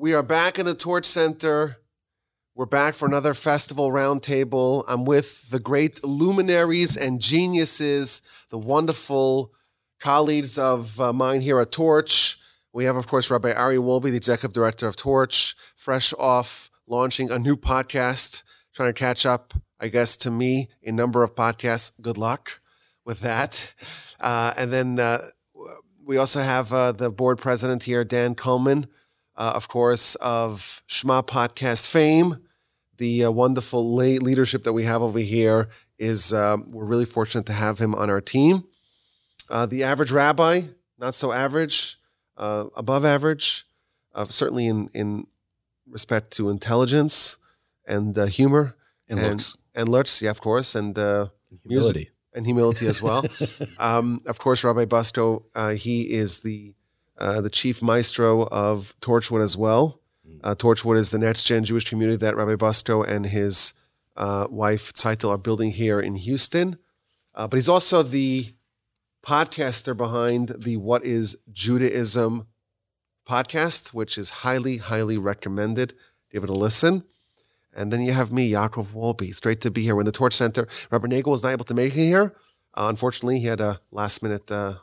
We are back in the Torch Center. We're back for another festival roundtable. I'm with the great luminaries and geniuses, the wonderful colleagues of uh, mine here at Torch. We have, of course, Rabbi Ari Wolbe, the executive director of Torch, fresh off launching a new podcast, trying to catch up, I guess, to me, a number of podcasts. Good luck with that. Uh, and then uh, we also have uh, the board president here, Dan Coleman, uh, of course, of Shema Podcast fame. The uh, wonderful lay leadership that we have over here is um, we're really fortunate to have him on our team. Uh, the average rabbi, not so average, uh, above average, uh, certainly in in respect to intelligence and uh, humor And looks. and looks, yeah, of course, and uh, Humility. and humility as well. um, of course, Rabbi Busto, uh, he is the uh, the chief maestro of Torchwood as well. Uh, Torchwood is the next gen Jewish community that Rabbi Busto and his uh, wife Tzaitel are building here in Houston. Uh, but he's also the podcaster behind the What is Judaism podcast, which is highly, highly recommended. Give it a listen. And then you have me, Yaakov Wolbe. It's great to be here. We're in the Torch Center. Robert Nagel was not able to make it here. Uh, unfortunately, he had a last minute uh,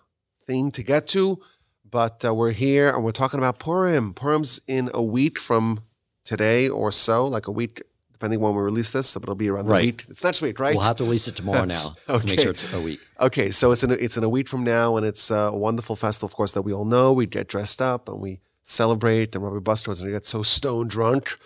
thing to get to, but uh, we're here and we're talking about Purim. Purim's in a week from today or so, like a week, depending when we release this. So it'll be around the week. It's next week, right? We'll have to release it tomorrow now to Okay. make sure it's a week. Okay, so it's in a, it's in a week from now, and it's a wonderful festival, of course, that we all know. We get dressed up and we celebrate, and Rabbi Busto is going to get so stone drunk,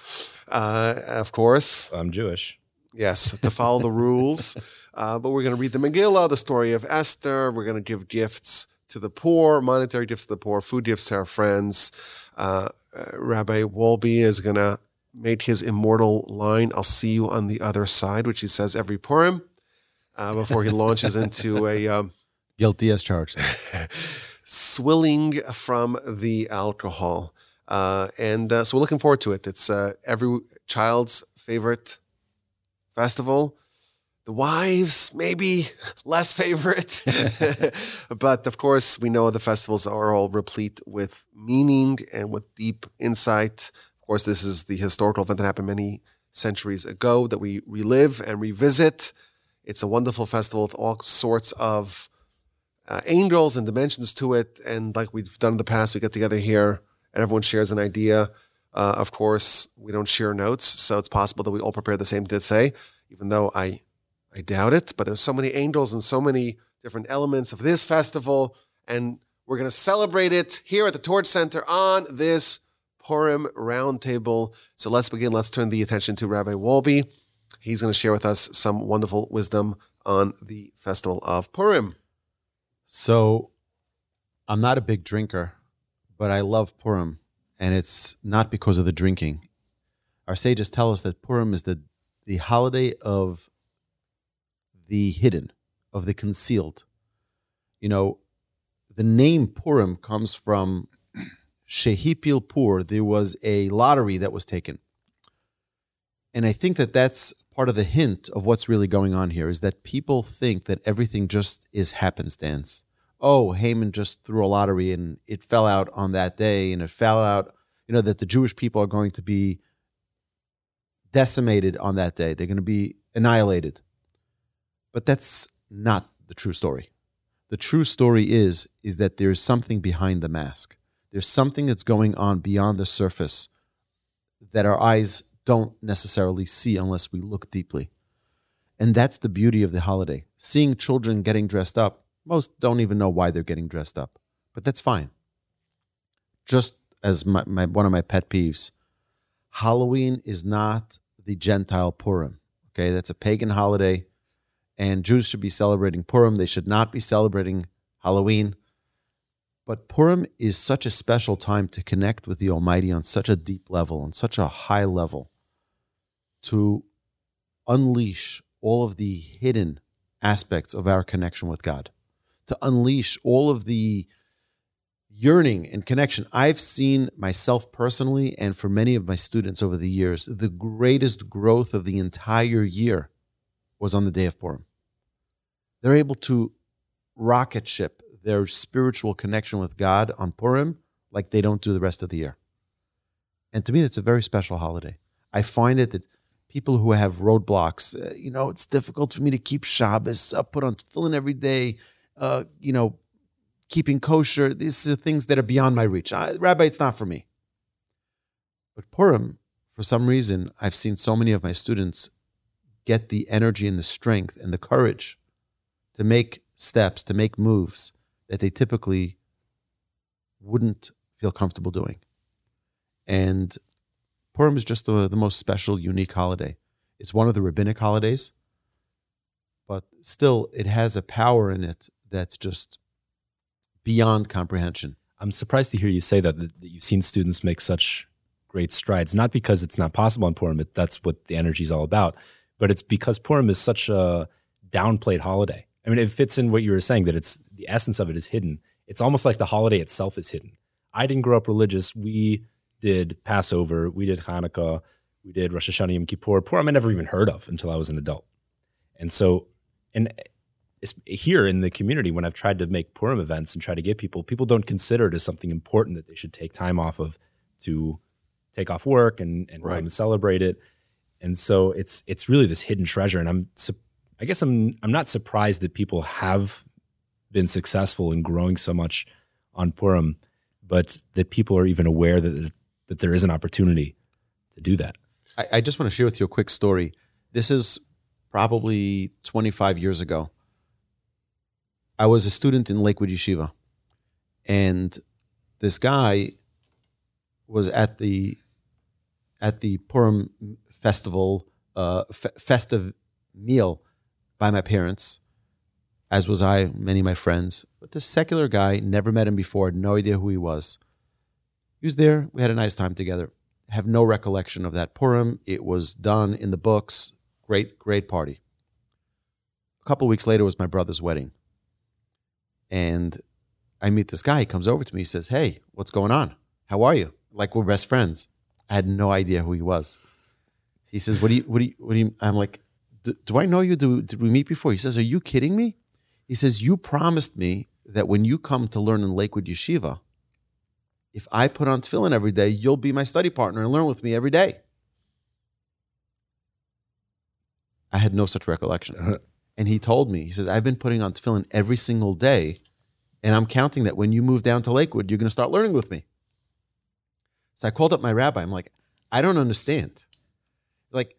uh, of course. I'm Jewish. Yes, to follow the rules. Uh, but we're going to read the Megillah, the story of Esther. We're going to give gifts to the poor, monetary gifts to the poor, food gifts to our friends. Uh, Rabbi Wolbe is going to make his immortal line, I'll see you on the other side, which he says every Purim uh, before he launches into a. Um, Guilty as charged. swilling from the alcohol. Uh, and uh, so we're looking forward to it. It's uh, every child's favorite festival. The wives, maybe less favorite. but of course, we know the festivals are all replete with meaning and with deep insight. Of course, this is the historical event that happened many centuries ago that we relive and revisit. It's a wonderful festival with all sorts of uh, angles and dimensions to it. And like we've done in the past, we get together here and everyone shares an idea. Uh, of course, we don't share notes, so it's possible that we all prepare the same to say, even though I, I doubt it. But there's so many angles and so many different elements of this festival, and we're going to celebrate it here at the Torch Center on this Purim roundtable. So let's begin. Let's turn the attention to Rabbi Wolbe. He's going to share with us some wonderful wisdom on the festival of Purim. So I'm not a big drinker, but I love Purim, and it's not because of the drinking. Our sages tell us that Purim is the, the holiday of the hidden, of the concealed. You know, the name Purim comes from Shehipil Pur. There was a lottery that was taken. And I think that that's part of the hint of what's really going on here is that people think that everything just is happenstance. Oh, Haman just threw a lottery and it fell out on that day, and it fell out, you know, that the Jewish people are going to be decimated on that day. They're going to be annihilated. But that's not the true story. The true story is is that there's something behind the mask. There's something that's going on beyond the surface that our eyes don't necessarily see unless we look deeply. And that's the beauty of the holiday. Seeing children getting dressed up, most don't even know why they're getting dressed up, but that's fine. Just as my, my one of my pet peeves, Halloween is not the Gentile Purim. Okay, that's a pagan holiday, and Jews should be celebrating Purim. They should not be celebrating Halloween. But Purim is such a special time to connect with the Almighty on such a deep level, on such a high level, to unleash all of the hidden aspects of our connection with God, to unleash all of the yearning and connection. I've seen myself personally, and for many of my students over the years, the greatest growth of the entire year was on the day of Purim. They're able to rocket ship their spiritual connection with God on Purim like they don't do the rest of the year. And to me, it's a very special holiday. I find it that people who have roadblocks, uh, you know, it's difficult for me to keep Shabbos, uh, put on tefillin every day, uh, you know, keeping kosher. These are things that are beyond my reach. I, Rabbi, it's not for me. But Purim, for some reason, I've seen so many of my students get the energy and the strength and the courage to make steps, to make moves that they typically wouldn't feel comfortable doing. And Purim is just the, the most special, unique holiday. It's one of the rabbinic holidays, but still, it has a power in it that's just beyond comprehension. I'm surprised to hear you say that, that you've seen students make such great strides, not because it's not possible on Purim, but that's what the energy is all about, but it's because Purim is such a downplayed holiday. I mean, it fits in what you were saying that it's the essence of it is hidden. It's almost like the holiday itself is hidden. I didn't grow up religious. We did Passover, we did Hanukkah, we did Rosh Hashanah, Yom Kippur. Purim I never even heard of until I was an adult. And so, and here in the community, when I've tried to make Purim events and try to get people, people don't consider it as something important that they should take time off of to take off work and and, right. and celebrate it. And so it's it's really this hidden treasure. And I'm I guess I'm I'm not surprised that people have been successful in growing so much on Purim, but that people are even aware that that there is an opportunity to do that. I, I just want to share with you a quick story. This is probably 25 years ago. I was a student in Lakewood Yeshiva, and this guy was at the at the Purim festival uh, f- festive meal by my parents, as was I, many of my friends. But this secular guy, never met him before, no idea who he was. He was there. We had a nice time together. Have no recollection of that Purim. It was done in the books. Great, great party. A couple weeks later was my brother's wedding. And I meet this guy. He comes over to me. He says, Hey, what's going on? How are you? Like we're best friends. I had no idea who he was. He says, "What do you? What do you? What do you?" I'm like, "Do I know you? Do, did we meet before?" He says, "Are you kidding me?" He says, "You promised me that when you come to learn in Lakewood Yeshiva, if I put on tefillin every day, you'll be my study partner and learn with me every day." I had no such recollection. Uh-huh. And he told me, he says, I've been putting on tefillin every single day, and I'm counting that when you move down to Lakewood, you're going to start learning with me. So I called up my rabbi. I'm like, I don't understand. Like,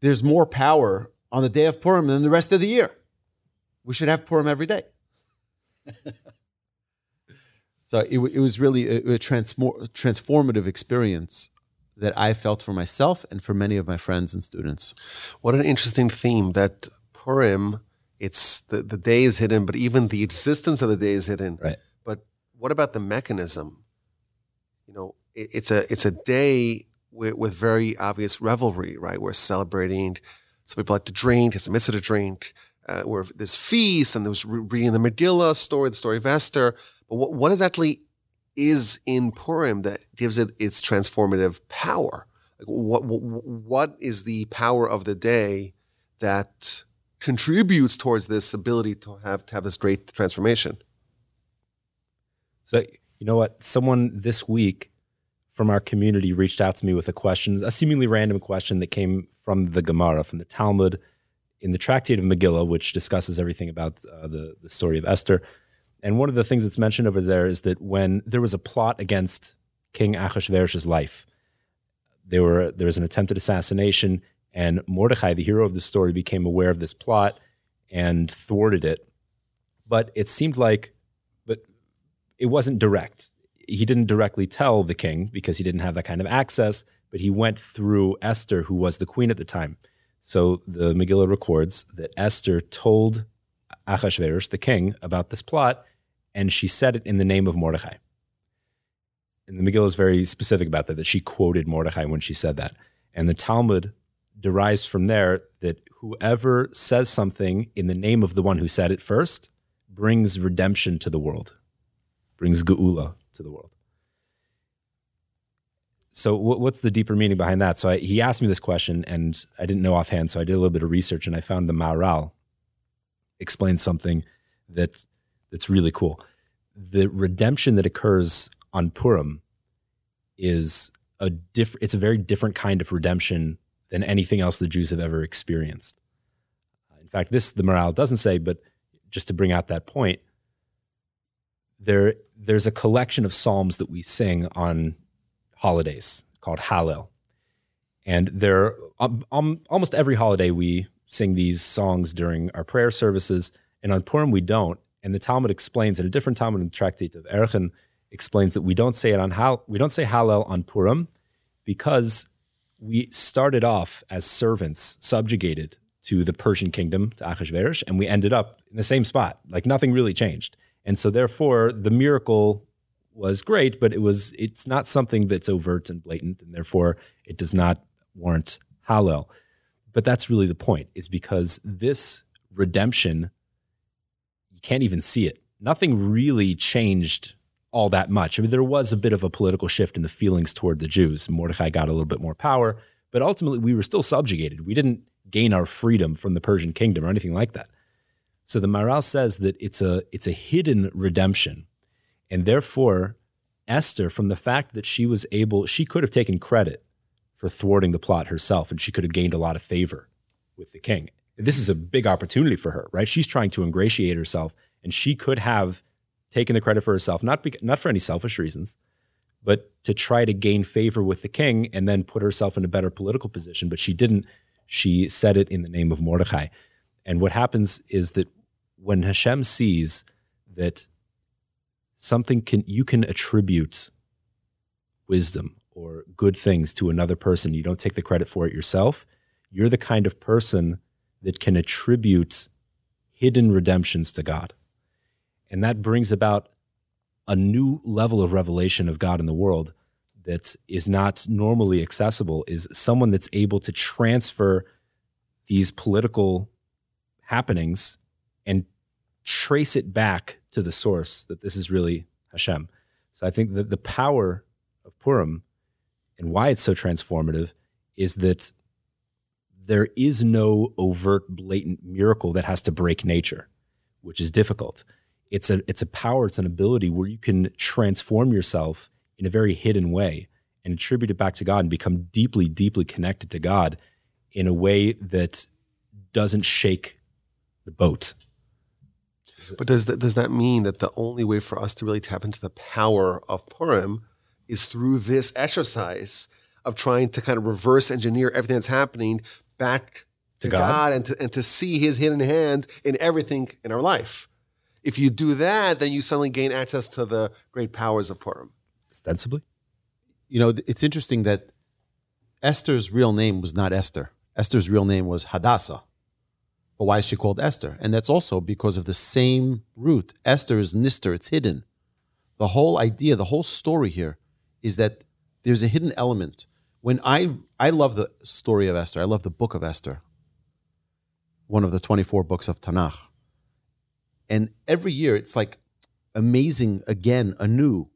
there's more power on the day of Purim than the rest of the year. We should have Purim every day. so it, it was really a, a transformative experience that I felt for myself and for many of my friends and students. What an interesting theme that Purim, it's the, the day is hidden, but even the existence of the day is hidden. Right. But what about the mechanism? you know, it, it's a it's a day with, with, very obvious revelry, right? We're celebrating. Some people like to drink. It's a to drink. Uh, where there's feast and there's reading the Megillah story, the story of Esther. But what, what exactly is in Purim that gives it its transformative power? Like what, what what is the power of the day that contributes towards this ability to have to have this great transformation? So you know what? Someone this week from our community reached out to me with a question, a seemingly random question that came from the Gemara, from the Talmud, in the Tractate of Megillah, which discusses everything about uh, the, the story of Esther. And one of the things that's mentioned over there is that when there was a plot against King Achashverosh's life, there were there was an attempted assassination, and Mordechai, the hero of the story, became aware of this plot and thwarted it. But it seemed like but it wasn't direct. He didn't directly tell the king because he didn't have that kind of access, but he went through Esther, who was the queen at the time. So the Megillah records that Esther told Achashverosh, the king, about this plot, and she said it in the name of Mordechai. And the Megillah is very specific about that, that she quoted Mordechai when she said that. And the Talmud derives from there that whoever says something in the name of the one who said it first brings redemption to the world brings geula to the world. So, what's the deeper meaning behind that? So, I, he asked me this question, and I didn't know offhand. So, I did a little bit of research, and I found the Maharal explains something that that's really cool. The redemption that occurs on Purim is a diff- it's a very different kind of redemption than anything else the Jews have ever experienced. In fact, this the Maharal doesn't say, but just to bring out that point, there there's a collection of psalms that we sing on holidays called Hallel, and there um, um, almost every holiday we sing these songs during our prayer services, and on Purim we don't. And the Talmud explains in a different Talmud in the Tractate of Erechim explains that we don't say it on Hal, we don't say Hallel on Purim because we started off as servants, subjugated to the Persian kingdom, to Achashverosh, and we ended up in the same spot. Like nothing really changed. And so therefore the miracle was great, but it was it's not something that's overt and blatant, and therefore it does not warrant Hallel. But that's really the point, is because this redemption, you can't even see it. Nothing really changed all that much. I mean, there was a bit of a political shift in the feelings toward the Jews. Mordecai got a little bit more power, but ultimately we were still subjugated. We didn't gain our freedom from the Persian kingdom or anything like that. So the Maharal says that it's a it's a hidden redemption, and therefore Esther, from the fact that she was able, she could have taken credit for thwarting the plot herself, and she could have gained a lot of favor with the king. This is a big opportunity for her, right? She's trying to ingratiate herself, and she could have taken the credit for herself, not not for any selfish reasons, but to try to gain favor with the king and then put herself in a better political position. But she didn't. She said it in the name of Mordecai. And what happens is that when Hashem sees that something can you can attribute wisdom or good things to another person, you don't take the credit for it yourself, you're the kind of person that can attribute hidden redemptions to God. And that brings about a new level of revelation of God in the world that is not normally accessible is someone that's able to transfer these political happenings trace it back to the source that this is really Hashem. So I think that the power of Purim and why it's so transformative is that there is no overt, blatant miracle that has to break nature, which is difficult. It's a it's a power, it's an ability where you can transform yourself in a very hidden way and attribute it back to God and become deeply, deeply connected to God in a way that doesn't shake the boat. But does that, does that mean that the only way for us to really tap into the power of Purim is through this exercise of trying to kind of reverse engineer everything that's happening back to, to God, God and, to, and to see his hidden hand in everything in our life? If you do that, then you suddenly gain access to the great powers of Purim. Ostensibly? You know, it's interesting that Esther's real name was not Esther. Esther's real name was Hadassah. But why is she called Esther? And that's also because of the same root. Esther is Nister, it's hidden. The whole idea, the whole story here is that there's a hidden element. When I I love the story of Esther, I love the book of Esther, one of the 24 books of Tanakh. And every year it's like amazing again, anew,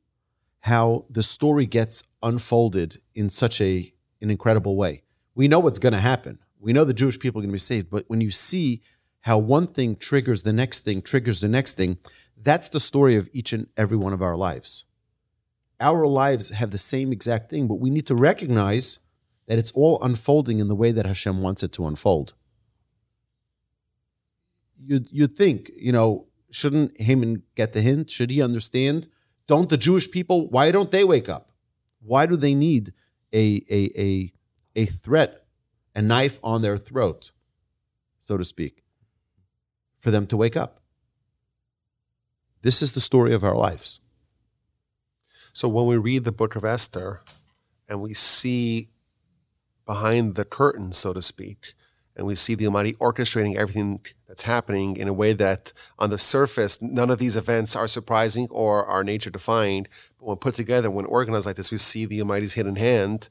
how the story gets unfolded in such a an incredible way. We know what's going to happen. We know the Jewish people are going to be saved, but when you see how one thing triggers the next thing, triggers the next thing, that's the story of each and every one of our lives. Our lives have the same exact thing, but we need to recognize that it's all unfolding in the way that Hashem wants it to unfold. You'd, you'd think, you know, shouldn't Haman get the hint? Should he understand? Don't the Jewish people, why don't they wake up? Why do they need a, a, a, a threat a knife on their throat, so to speak, for them to wake up. This is the story of our lives. So when we read the book of Esther and we see behind the curtain, so to speak, and we see the Almighty orchestrating everything that's happening in a way that on the surface, none of these events are surprising or are nature defined. But when put together, when organized like this, we see the Almighty's hidden hand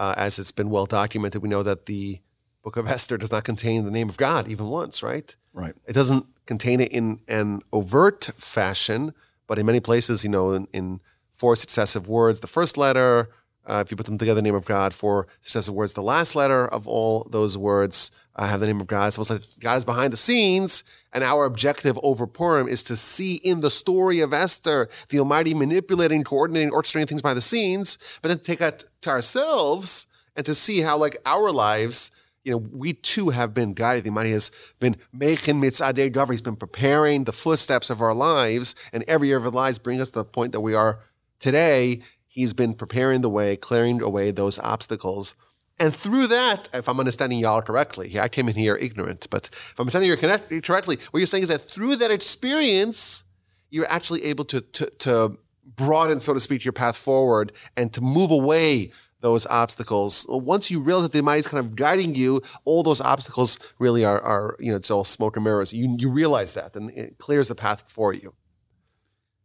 uh, as it's been well documented, we know that the book of Esther does not contain the name of God even once, right? Right. It doesn't contain it in an overt fashion, but in many places, you know, in, in four successive words, the first letter uh, if you put them together, the name of God, four successive words. The last letter of all those words uh, have the name of God. So It's like God is behind the scenes, and our objective over Purim is to see in the story of Esther the Almighty manipulating, coordinating, orchestrating things behind the scenes, but then to take that to ourselves and to see how, like, our lives you know, we too have been guided. The Almighty has been making mitzadei gever. He's been preparing the footsteps of our lives, and every year of our lives bring us to the point that we are today. He's been preparing the way, clearing away those obstacles. And through that, if I'm understanding y'all correctly, I came in here ignorant, but if I'm understanding you correctly, what you're saying is that through that experience, you're actually able to, to, to broaden, so to speak, your path forward and to move away those obstacles. Once you realize that the Almighty is kind of guiding you, all those obstacles really are, are you know, it's all smoke and mirrors. You, you realize that and it clears the path for you.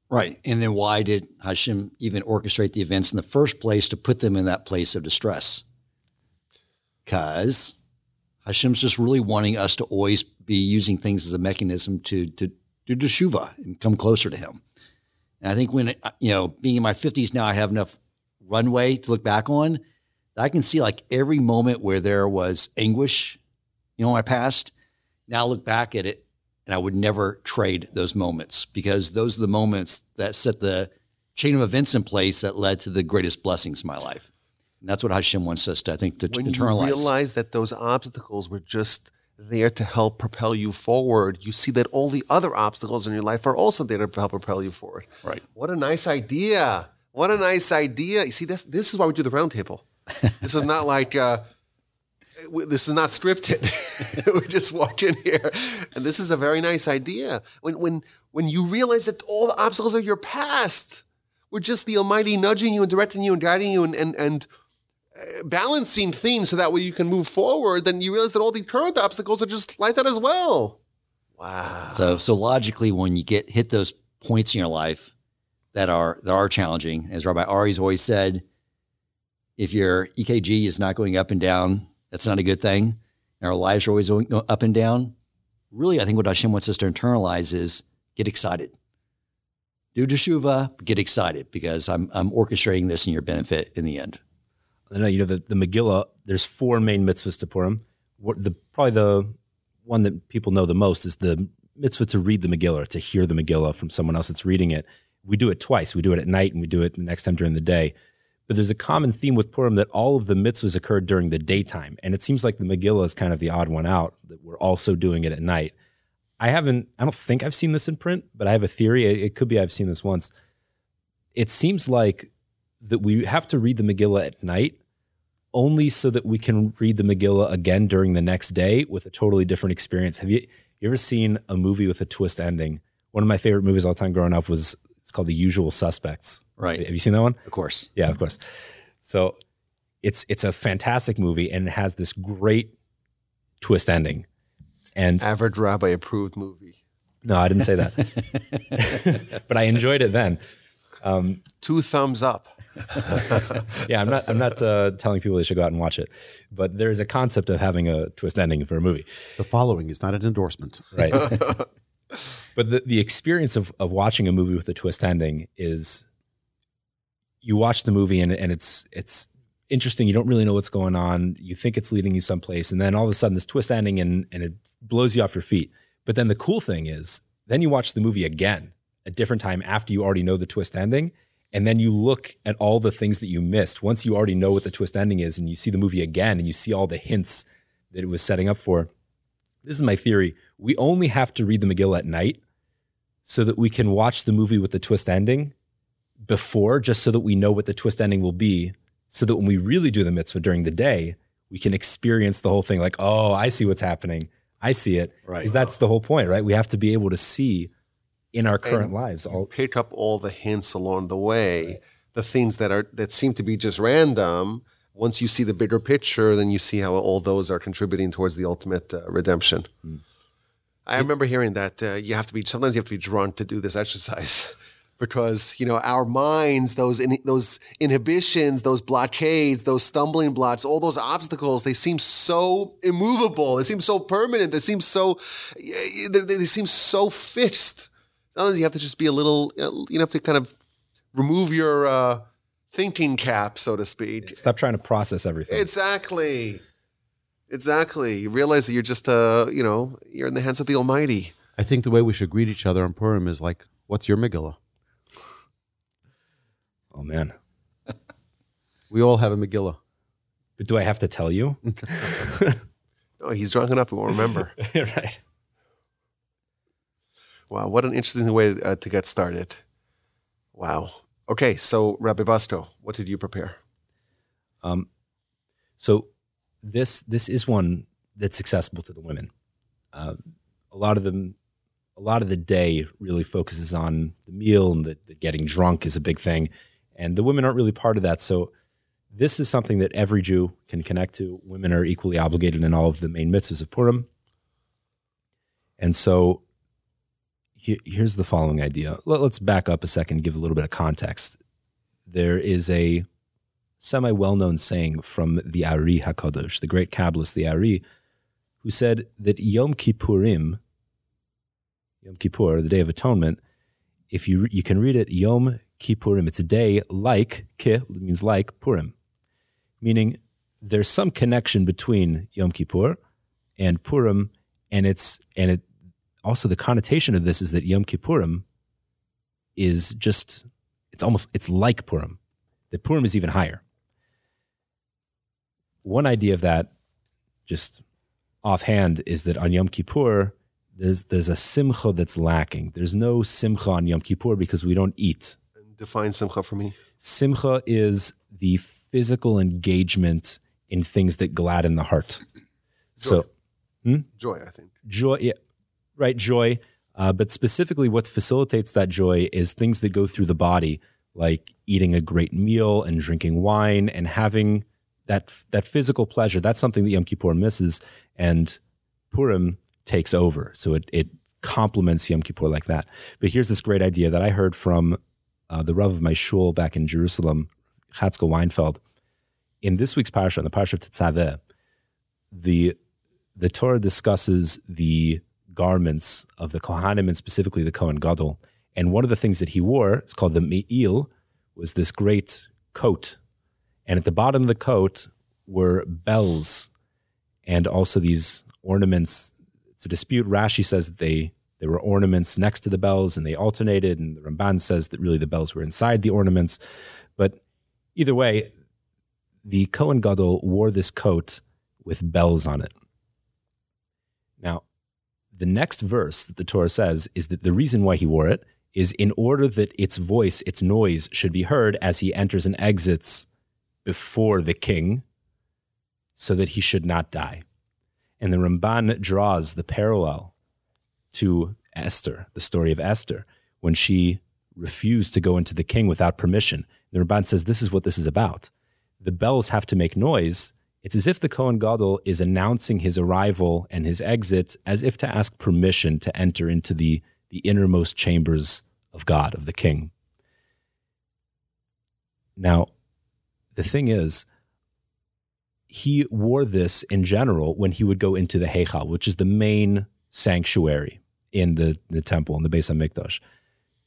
Right. And then why did Hashem even orchestrate the events in the first place to put them in that place of distress? Because Hashem's just really wanting us to always be using things as a mechanism to, to do teshuva and come closer to Him. And I think when, you know, being in my 50s now, I have enough runway to look back on. I can see like every moment where there was anguish, you know, in my past. Now I look back at it and I would never trade those moments because those are the moments that set the chain of events in place that led to the greatest blessings in my life. And that's what Hashem wants us to, I think, to when internalize. you realize that those obstacles were just there to help propel you forward, you see that all the other obstacles in your life are also there to help propel you forward. Right. What a nice idea. What a nice idea. You see, this, this is why we do the roundtable. this is not like, uh, this is not scripted. we just walk in here, and this is a very nice idea. When when when you realize that all the obstacles of your past were just the Almighty nudging you and directing you and guiding you and and and balancing things so that way you can move forward, then you realize that all the current obstacles are just like that as well. Wow. So so logically, when you get hit those points in your life that are that are challenging, as Rabbi Ari's always said, if your EKG is not going up and down that's not a good thing. And our lives are always going up and down. Really, I think what Hashem wants us to internalize is get excited. Do teshuva, get excited because I'm, I'm orchestrating this in your benefit in the end. I know you know the, the Megillah. There's four main mitzvahs to Purim. The probably the one that people know the most is the mitzvah to read the Megillah, to hear the Megillah from someone else that's reading it. We do it twice. We do it at night and we do it the next time during the day. But there's a common theme with Purim that all of the mitzvahs occurred during the daytime. And it seems like the Megillah is kind of the odd one out, that we're also doing it at night. I haven't, I don't think I've seen this in print, but I have a theory. It could be I've seen this once. It seems like that we have to read the Megillah at night only so that we can read the Megillah again during the next day with a totally different experience. Have you, you ever seen a movie with a twist ending? One of my favorite movies all the time growing up was it's called The Usual Suspects. Right. Have you seen that one? Of course. Yeah, of course. So it's it's a fantastic movie and it has this great twist ending. And average rabbi approved movie. No, I didn't say that. but I enjoyed it then. Um, Two thumbs up. yeah, I'm not. I'm not uh, telling people they should go out and watch it, but there's a concept of having a twist ending for a movie. The following is not an endorsement, right? but the, the experience of, of watching a movie with a twist ending is you watch the movie and, and it's it's interesting. You don't really know what's going on. You think it's leading you someplace, and then all of a sudden this twist ending and and it blows you off your feet. But then the cool thing is, then you watch the movie again a different time after you already know the twist ending, and then you look at all the things that you missed once you already know what the twist ending is, and you see the movie again and you see all the hints that it was setting up for. This is my theory. We only have to read the Megillah at night so that we can watch the movie with the twist ending before, just so that we know what the twist ending will be, so that when we really do the mitzvah during the day, we can experience the whole thing like, oh, I see what's happening. I see it. Right. Because that's the whole point, right? We have to be able to see in our current and lives. All- pick up all the hints along the way, right. the things that are that seem to be just random. Once you see the bigger picture, then you see how all those are contributing towards the ultimate uh, redemption. Mm. I remember hearing that uh, you have to be sometimes you have to be drunk to do this exercise because you know our minds those in, those inhibitions those blockades those stumbling blocks all those obstacles they seem so immovable they seem so permanent they seem so they, they seem so fixed sometimes you have to just be a little you have to kind of remove your uh, thinking cap, so to speak. Stop trying to process everything. Exactly. Exactly. You realize that you're just, uh, you know, you're in the hands of the Almighty. I think the way we should greet each other on Purim is like, "What's your Megillah?" oh man. We all have a Megillah. But do I have to tell you? Oh, he's drunk enough; he won't remember. right. Wow, what an interesting way uh, to get started. Wow. Okay, so Rabbi Busto, what did you prepare? Um, so this this is one that's accessible to the women. Uh, a lot of them, a lot of the day really focuses on the meal and the, getting drunk is a big thing, and the women aren't really part of that. So this is something that every Jew can connect to. Women are equally obligated in all of the main mitzvahs of Purim, and so here's the following idea. Let, us back up a second, and give a little bit of context. There is a semi well known saying from the Ari HaKadosh, the great Kabbalist, the Ari, who said that Yom Kippurim, Yom Kippur, the Day of Atonement, if you, you can read it Yom Kippurim, it's a day like, ki means like Purim, meaning there's some connection between Yom Kippur and Purim, and it's, and it, also the connotation of this is that Yom Kippurim is just, it's almost, it's like Purim. That Purim is even higher one idea of that, just offhand, is that on Yom Kippur, there's there's a simcha that's lacking. There's no simcha on Yom Kippur because we don't eat. Define simcha for me. Simcha is the physical engagement in things that gladden the heart. So hmm? Joy, I think. joy, yeah, right? Joy, uh, but specifically, what facilitates that joy is things that go through the body, like eating a great meal and drinking wine and having that that physical pleasure. That's something that Yom Kippur misses, and Purim takes over. So it it complements Yom Kippur like that. But here's this great idea that I heard from uh, the Rav of my shul back in Jerusalem, Chatzkel Weinfeld. In this week's parsha, in the parsha of Tetzaveh, the the Torah discusses the garments of the Kohanim and specifically the Kohen Gadol. And one of the things that he wore, it's called the Me'il, was this great coat. And at the bottom of the coat were bells and also these ornaments. It's a dispute. Rashi says that they there were ornaments next to the bells and they alternated, and the Ramban says that really the bells were inside the ornaments. But either way, the Kohen Gadol wore this coat with bells on it. The next verse that the Torah says is that the reason why he wore it is in order that its voice, its noise should be heard as he enters and exits before the king, so that he should not die. And the Ramban draws the parallel to Esther, the story of Esther, when she refused to go into the king without permission. The Ramban says this is what this is about. The bells have to make noise. It's as if the Kohen Gadol is announcing his arrival and his exit as if to ask permission to enter into the, the innermost chambers of God, of the king. Now, the thing is, he wore this in general when he would go into the Heichal, which is the main sanctuary in the, the temple, in the Beis HaMikdash.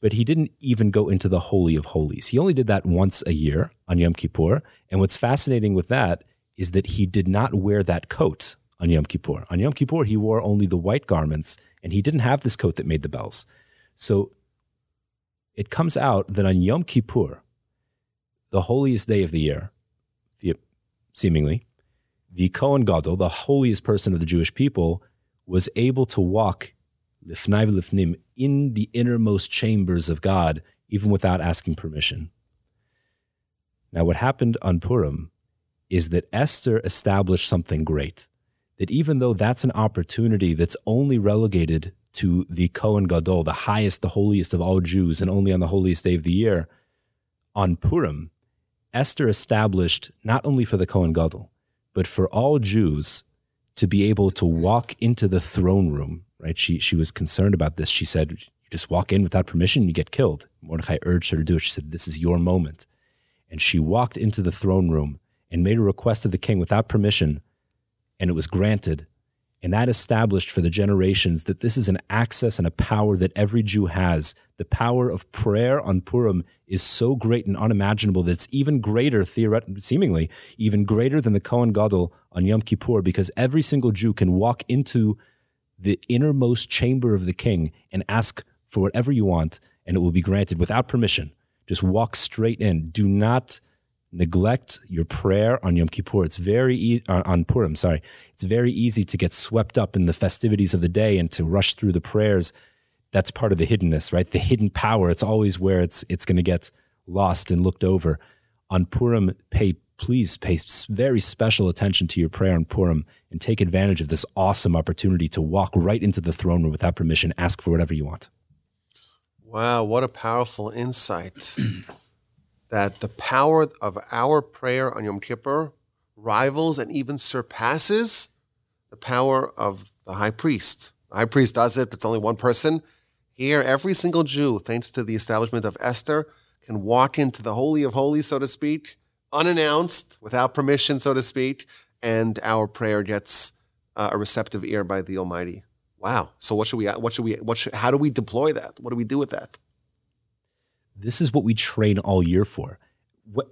But he didn't even go into the Holy of Holies. He only did that once a year on Yom Kippur. And what's fascinating with that is that he did not wear that coat on Yom Kippur. On Yom Kippur, he wore only the white garments, and he didn't have this coat that made the bells. So it comes out that on Yom Kippur, the holiest day of the year, seemingly, the Kohen Gadol, the holiest person of the Jewish people, was able to walk lifnim in the innermost chambers of God, even without asking permission. Now, what happened on Purim is that Esther established something great. That even though that's an opportunity that's only relegated to the Kohen Gadol, the highest, the holiest of all Jews, and only on the holiest day of the year, on Purim, Esther established not only for the Kohen Gadol, but for all Jews to be able to walk into the throne room, right? She, she was concerned about this. She said, You just walk in without permission, you get killed. Mordechai urged her to do it. She said, This is your moment. And she walked into the throne room and made a request of the king without permission, and it was granted. And that established for the generations that this is an access and a power that every Jew has. The power of prayer on Purim is so great and unimaginable that it's even greater, theoretically, seemingly, even greater than the Kohen Gadol on Yom Kippur, because every single Jew can walk into the innermost chamber of the king and ask for whatever you want, and it will be granted without permission. Just walk straight in. Do not neglect your prayer on Yom Kippur. It's very easy on Purim. Sorry, it's very easy to get swept up in the festivities of the day and to rush through the prayers. That's part of the hiddenness, right? The hidden power. It's always where it's it's going to get lost and looked over. On Purim, pay please pay very special attention to your prayer on Purim and take advantage of this awesome opportunity to walk right into the throne room without permission. Ask for whatever you want. Wow, what a powerful insight. that the power of our prayer on Yom Kippur rivals and even surpasses the power of the high priest. The high priest does it, but it's only one person. Here, every single Jew, thanks to the establishment of Esther, can walk into the Holy of Holies, so to speak, unannounced, without permission, so to speak, and our prayer gets uh, a receptive ear by the Almighty. Wow. So what should we? What should we? What should? How do we deploy that? What do we do with that? This is what we train all year for.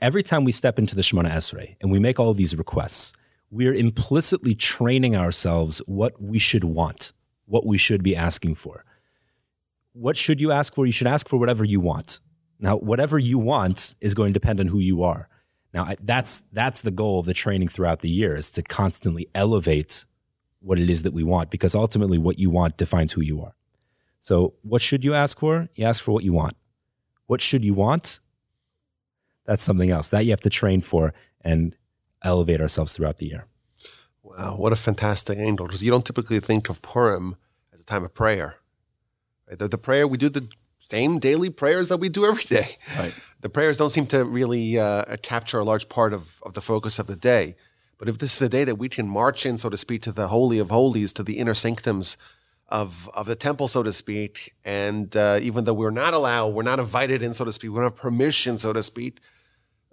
Every time we step into the Shemona Esrei and we make all these requests, we're implicitly training ourselves what we should want, what we should be asking for. What should you ask for? You should ask for whatever you want. Now, whatever you want is going to depend on who you are. Now, that's that's the goal of the training throughout the year is to constantly elevate what it is that we want because ultimately what you want defines who you are. So, what should you ask for? You ask for what you want. What should you want? That's something else that you have to train for and elevate ourselves throughout the year. Wow, what a fantastic angle! Because you don't typically think of Purim as a time of prayer. Right? The, the prayer we do the same daily prayers that we do every day. Right. The prayers don't seem to really uh, capture a large part of, of the focus of the day. But if this is the day that we can march in, so to speak, to the holy of holies, to the inner sanctums of of the temple, so to speak. And uh, even though we're not allowed, we're not invited in, so to speak, we don't have permission, so to speak.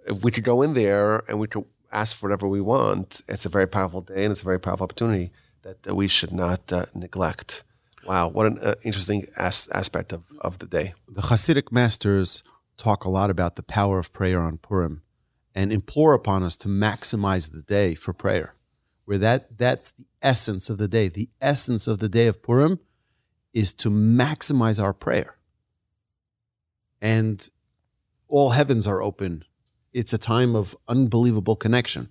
If we could go in there and we could ask for whatever we want, it's a very powerful day and it's a very powerful opportunity that, that we should not uh, neglect. Wow, what an uh, interesting as- aspect of, of the day. The Hasidic masters talk a lot about the power of prayer on Purim and implore upon us to maximize the day for prayer where that that's the essence of the day. The essence of the day of Purim is to maximize our prayer. And all heavens are open. It's a time of unbelievable connection.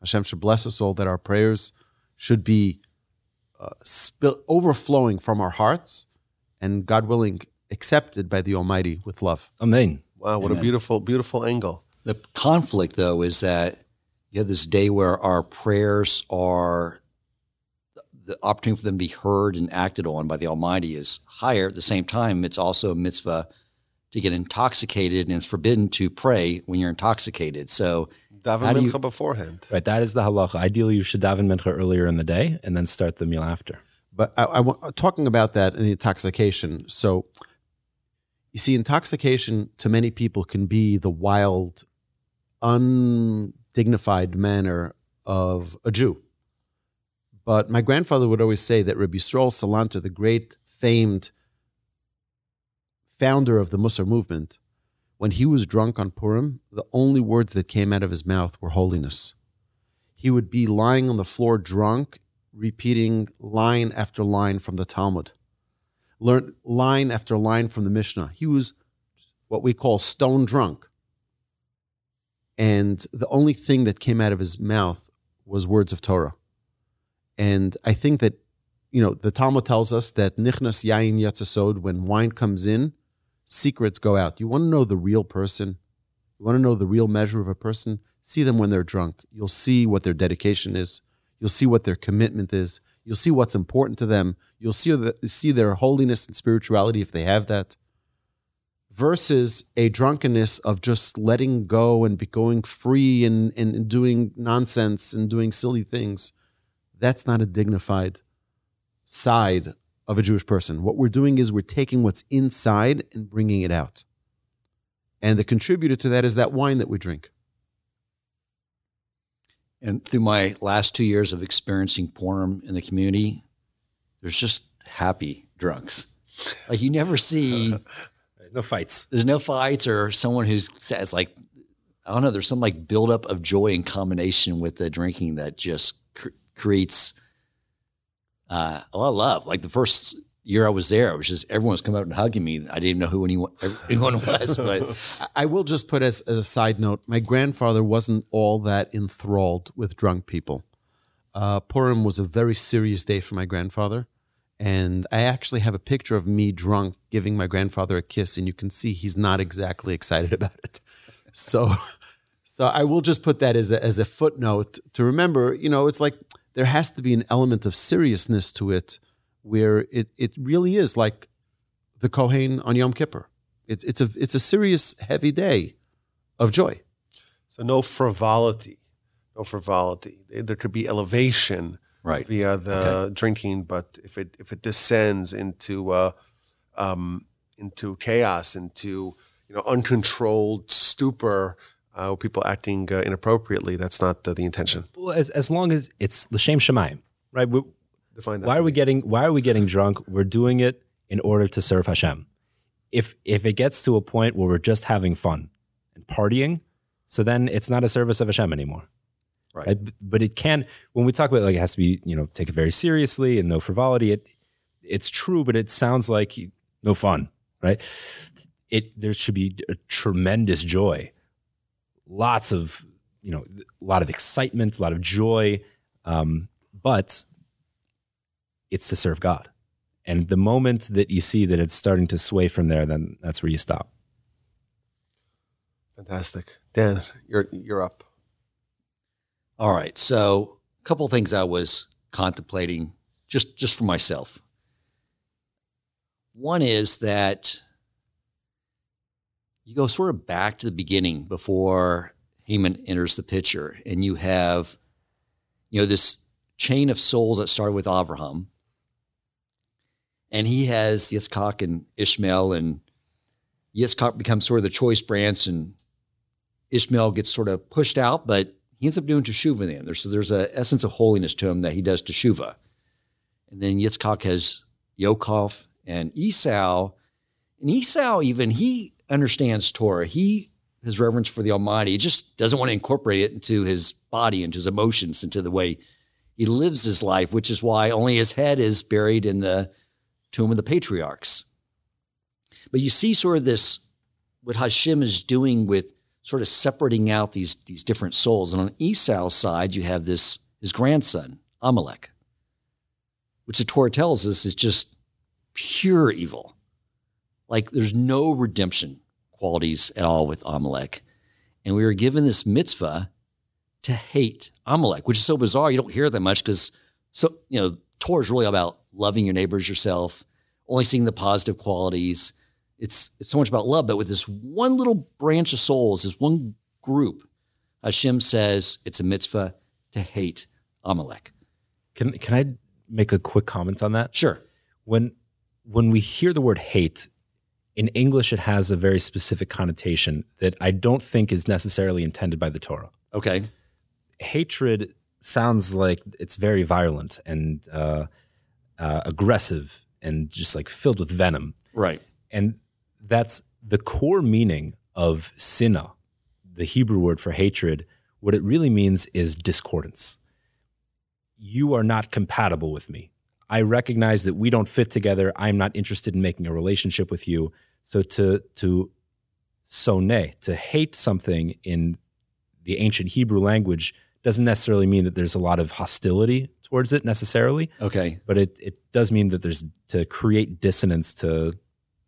Hashem should bless us all that our prayers should be uh, spill, overflowing from our hearts and, God willing, accepted by the Almighty with love. Amen. Wow, what Amen. a beautiful, beautiful angle. The conflict, though, is that you have this day where our prayers are the opportunity for them to be heard and acted on by the Almighty is higher. At the same time, it's also a mitzvah to get intoxicated, and it's forbidden to pray when you're intoxicated. So, daven mincha beforehand. Right, that is the halacha. Ideally, you should daven mincha earlier in the day and then start the meal after. But I, I want talking about that in the intoxication. So, you see, intoxication to many people can be the wild, un dignified manner of a Jew. But my grandfather would always say that Rabbi Yisrael Salanter, the great famed founder of the Musar movement, when he was drunk on Purim, the only words that came out of his mouth were holiness. He would be lying on the floor drunk, repeating line after line from the Talmud, learn line after line from the Mishnah. He was what we call stone drunk and the only thing that came out of his mouth was words of Torah. And I think that, you know, the Talmud tells us that nichnas yain yatzasod, when wine comes in, secrets go out. You want to know the real person? You want to know the real measure of a person? See them when they're drunk. You'll see what their dedication is. You'll see what their commitment is. You'll see what's important to them. You'll see, the, see their holiness and spirituality if they have that versus a drunkenness of just letting go and be going free and, and doing nonsense and doing silly things. That's not a dignified side of a Jewish person. What we're doing is we're taking what's inside and bringing it out. And the contributor to that is that wine that we drink. And through my last two years of experiencing Purim in the community, there's just happy drunks. Like you never see, no fights. there's no fights or someone who's sad. It's like, I don't know, there's some like buildup of joy in combination with the drinking that just cr- creates uh, a lot of love. Like the first year I was there, it was just everyone was coming up and hugging me. I didn't even know who anyone, anyone was, but I- I will just put as, as a side note, my grandfather wasn't all that enthralled with drunk people. Uh, Purim was a very serious day for my grandfather. And I actually have a picture of me drunk giving my grandfather a kiss, and you can see he's not exactly excited about it. So, so I will just put that as a, as a footnote to remember. You know, it's like there has to be an element of seriousness to it, where it it really is like the Kohen on Yom Kippur. It's it's a it's a serious, heavy day of joy. So no frivolity, no frivolity. There could be elevation right. via the drinking, but if it if it descends into uh, um, into chaos, into you know uncontrolled stupor, uh, people acting uh, inappropriately, that's not the, the intention. Well, as, as long as it's l'shem shamayim, right? We, Define that. why are we me. getting Why are we getting drunk? We're doing it in order to serve Hashem. If if it gets to a point where we're just having fun and partying, so then it's not a service of Hashem anymore. Right. B- But it can when we talk about like it has to be you know take it very seriously and no frivolity. It it's true, but it sounds like no fun, right? It there should be a tremendous joy, lots of you know a lot of excitement, a lot of joy, um, but it's to serve God. And the moment that you see that it's starting to sway from there, then that's where you stop. Fantastic, Dan. You're you're up. All right. So, a couple things I was contemplating just just for myself. One is that you go sort of back to the beginning before Haman enters the picture, and you have, you know, this chain of souls that started with Abraham, and he has Yitzchak and Ishmael, and Yitzchak becomes sort of the choice branch, and Ishmael gets sort of pushed out, but he ends up doing teshuva in the end. There's there's a essence of holiness to him that he does teshuva, and then Yitzchak has Yokov and Esau, and Esau even he understands Torah. He has reverence for the Almighty. He just doesn't want to incorporate it into his body, into his emotions, into the way he lives his life, which is why only his head is buried in the tomb of the patriarchs. But you see sort of this what Hashem is doing with sort of separating out these these different souls. And on Esau's side, you have this his grandson, Amalek, which the Torah tells us is just pure evil. Like there's no redemption qualities at all with Amalek. And we are given this mitzvah to hate Amalek, which is so bizarre. You don't hear that much because so you know, Torah is really about loving your neighbors yourself, only seeing the positive qualities. It's it's so much about love, but with this one little branch of souls, this one group, Hashem says it's a mitzvah to hate Amalek. Can can I make a quick comment on that? Sure. When when we hear the word hate, in English it has a very specific connotation that I don't think is necessarily intended by the Torah. Okay. Hatred sounds like it's very violent and uh, uh, aggressive and just like filled with venom. Right. And that's the core meaning of sinna, the Hebrew word for hatred. What it really means is discordance. You are not compatible with me. I recognize that we don't fit together. I'm not interested in making a relationship with you. So to to sonne, to hate something in the ancient Hebrew language doesn't necessarily mean that there's a lot of hostility towards it necessarily, Okay. but it, it does mean that there's to create dissonance to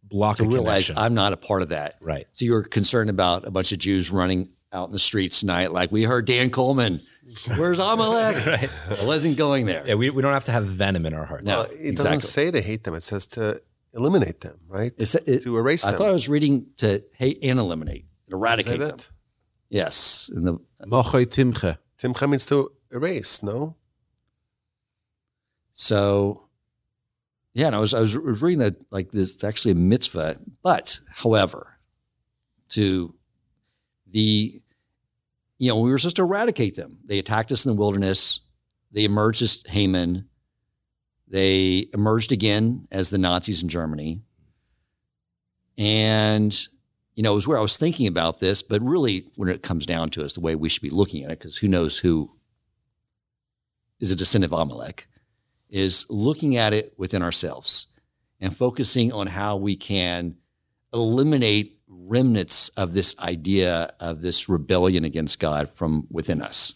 block To a realize connection. I'm not a part of that. right. So you were concerned about a bunch of Jews running out in the streets tonight, like we heard Dan Coleman. Where's Amalek? Right. I wasn't going there. Yeah, we, we don't have to have venom in our hearts. No. It exactly. doesn't say to hate them. It says to eliminate them, right? It's- it- to erase I them. I thought I was reading to hate and eliminate, Does it eradicate them. that? Yes. In the Mochei timche. Timcha means to erase. No. So, yeah, and I was I was reading that like this it's actually a mitzvah, but however, to the you know, we were supposed to eradicate them. They attacked us in the wilderness. They emerged as Haman. They emerged again as the Nazis in Germany. And, you know, it was where I was thinking about this, but really when it comes down to it's the way we should be looking at it, because who knows who is a descendant of Amalek, is looking at it within ourselves and focusing on how we can eliminate remnants of this idea of this rebellion against God from within us.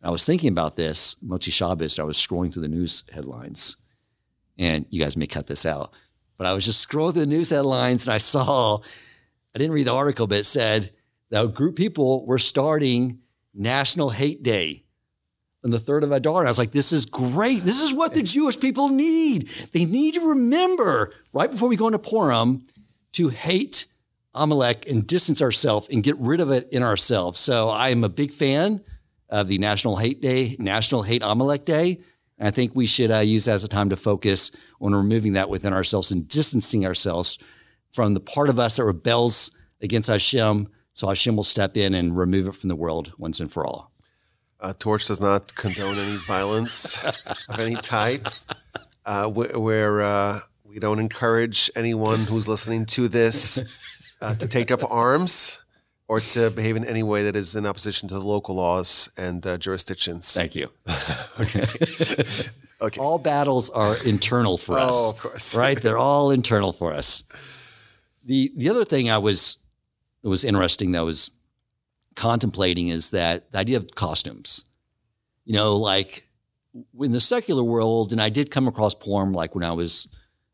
And I was thinking about this, Motzi Shabbos, I was scrolling through the news headlines, and you guys may cut this out, but I was just scrolling through the news headlines and I saw, I didn't read the article, but it said that a group of people were starting National Hate Day on the third of Adar. And I was like, this is great. This is what the Jewish people need. They need to remember right before we go into Purim to hate Amalek and distance ourselves and get rid of it in ourselves. So I am a big fan of the National Hate Day, National Hate Amalek Day. And I think we should uh, use that as a time to focus on removing that within ourselves and distancing ourselves from the part of us that rebels against Hashem. So Hashem will step in and remove it from the world once and for all. Uh, Torch does not condone any violence of any type. Uh, wh- where uh, we don't encourage anyone who's listening to this uh, to take up arms or to behave in any way that is in opposition to the local laws and uh, jurisdictions. Thank you. okay. okay. All battles are internal for us. Oh, of course. right? They're all internal for us. The the other thing I was that was interesting that was contemplating is that the idea of costumes. You know, like in the secular world, and I did come across Purim like when I was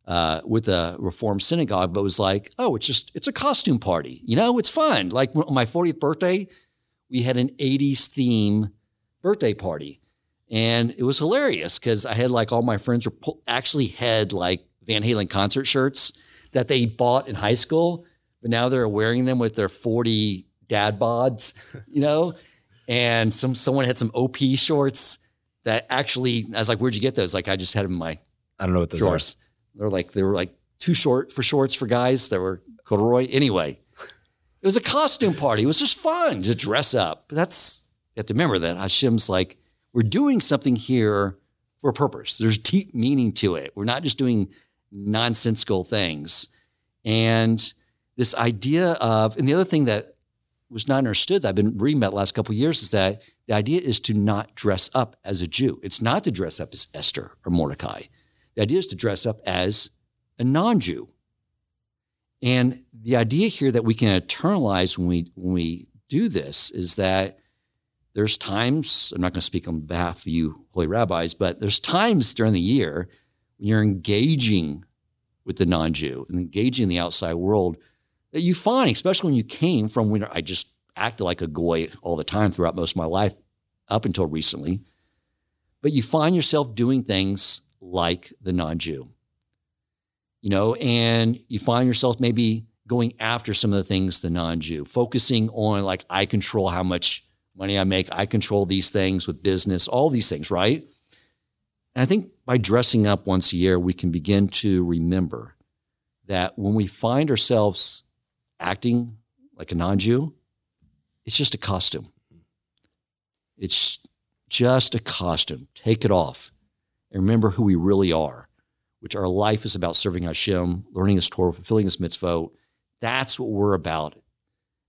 uh, with a Reformed synagogue, but was like, oh, it's just it's a costume party. You know, it's fun. Like on my 40th birthday, we had an 80s theme birthday party. And it was hilarious because I had like all my friends were actually had like Van Halen concert shirts that they bought in high school, but now they're wearing them with their 40 dad bods, you know? And some someone had some OP shorts that actually I was like, where'd you get those? Like I just had them in my I don't know what those drawers. They're like they were like too short for shorts for guys that were corduroy. Anyway, it was a costume party. It was just fun to dress up. But that's you have to remember that Hashem's like we're doing something here for a purpose. There's deep meaning to it. We're not just doing nonsensical things. And this idea of, and the other thing that was not understood that I've been reading about the last couple of years is that the idea is to not dress up as a Jew. It's not to dress up as Esther or Mordecai. The idea is to dress up as a non-Jew. And the idea here that we can internalize when we when we do this is that there's times, I'm not going to speak on behalf of you holy rabbis, but there's times during the year when you're engaging with the non-Jew and engaging the outside world that you find, especially when you came from when I just acted like a goy all the time throughout most of my life up until recently. But you find yourself doing things like the non-Jew. You know, and you find yourself maybe going after some of the things the non-Jew, focusing on like I control how much money I make, I control these things with business, all these things, right? And I think by dressing up once a year, we can begin to remember that when we find ourselves acting like a non Jew, it's just a costume. It's just a costume. Take it off and remember who we really are, which our life is about serving Hashem, learning His Torah, fulfilling His mitzvot. That's what we're about.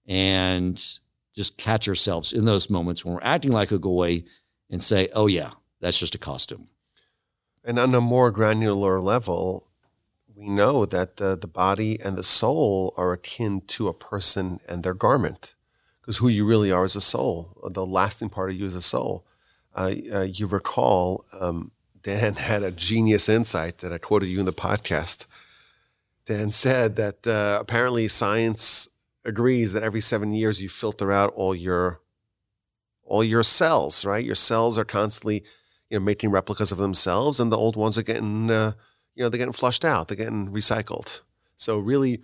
And just catch ourselves in those moments when we're acting like a goy and say, oh, yeah, that's just a costume. And on a more granular level, we know that the, the body and the soul are akin to a person and their garment, because who you really are is a soul. The lasting part of you is a soul. Uh, uh, you recall, um, Dan had a genius insight that I quoted you in the podcast. Dan said that uh, apparently science agrees that every seven years you filter out all your all your cells. Right, your cells are constantly you know making replicas of themselves, and the old ones are getting uh, you know they're getting flushed out, they're getting recycled. So really,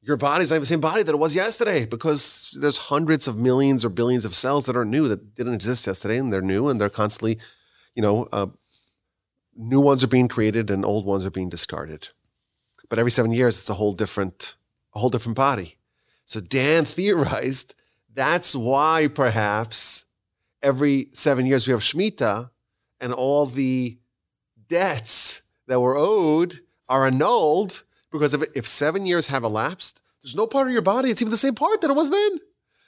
your body's not the same body that it was yesterday because there's hundreds of millions or billions of cells that are new that didn't exist yesterday, and they're new and they're constantly, you know, uh, new ones are being created and old ones are being discarded. But every seven years, it's a whole different, a whole different body. So Dan theorized That's why perhaps every seven years we have Shemitah and all the debts that were owed are annulled because if, if seven years have elapsed, there's no part of your body. It's even the same part that it was then.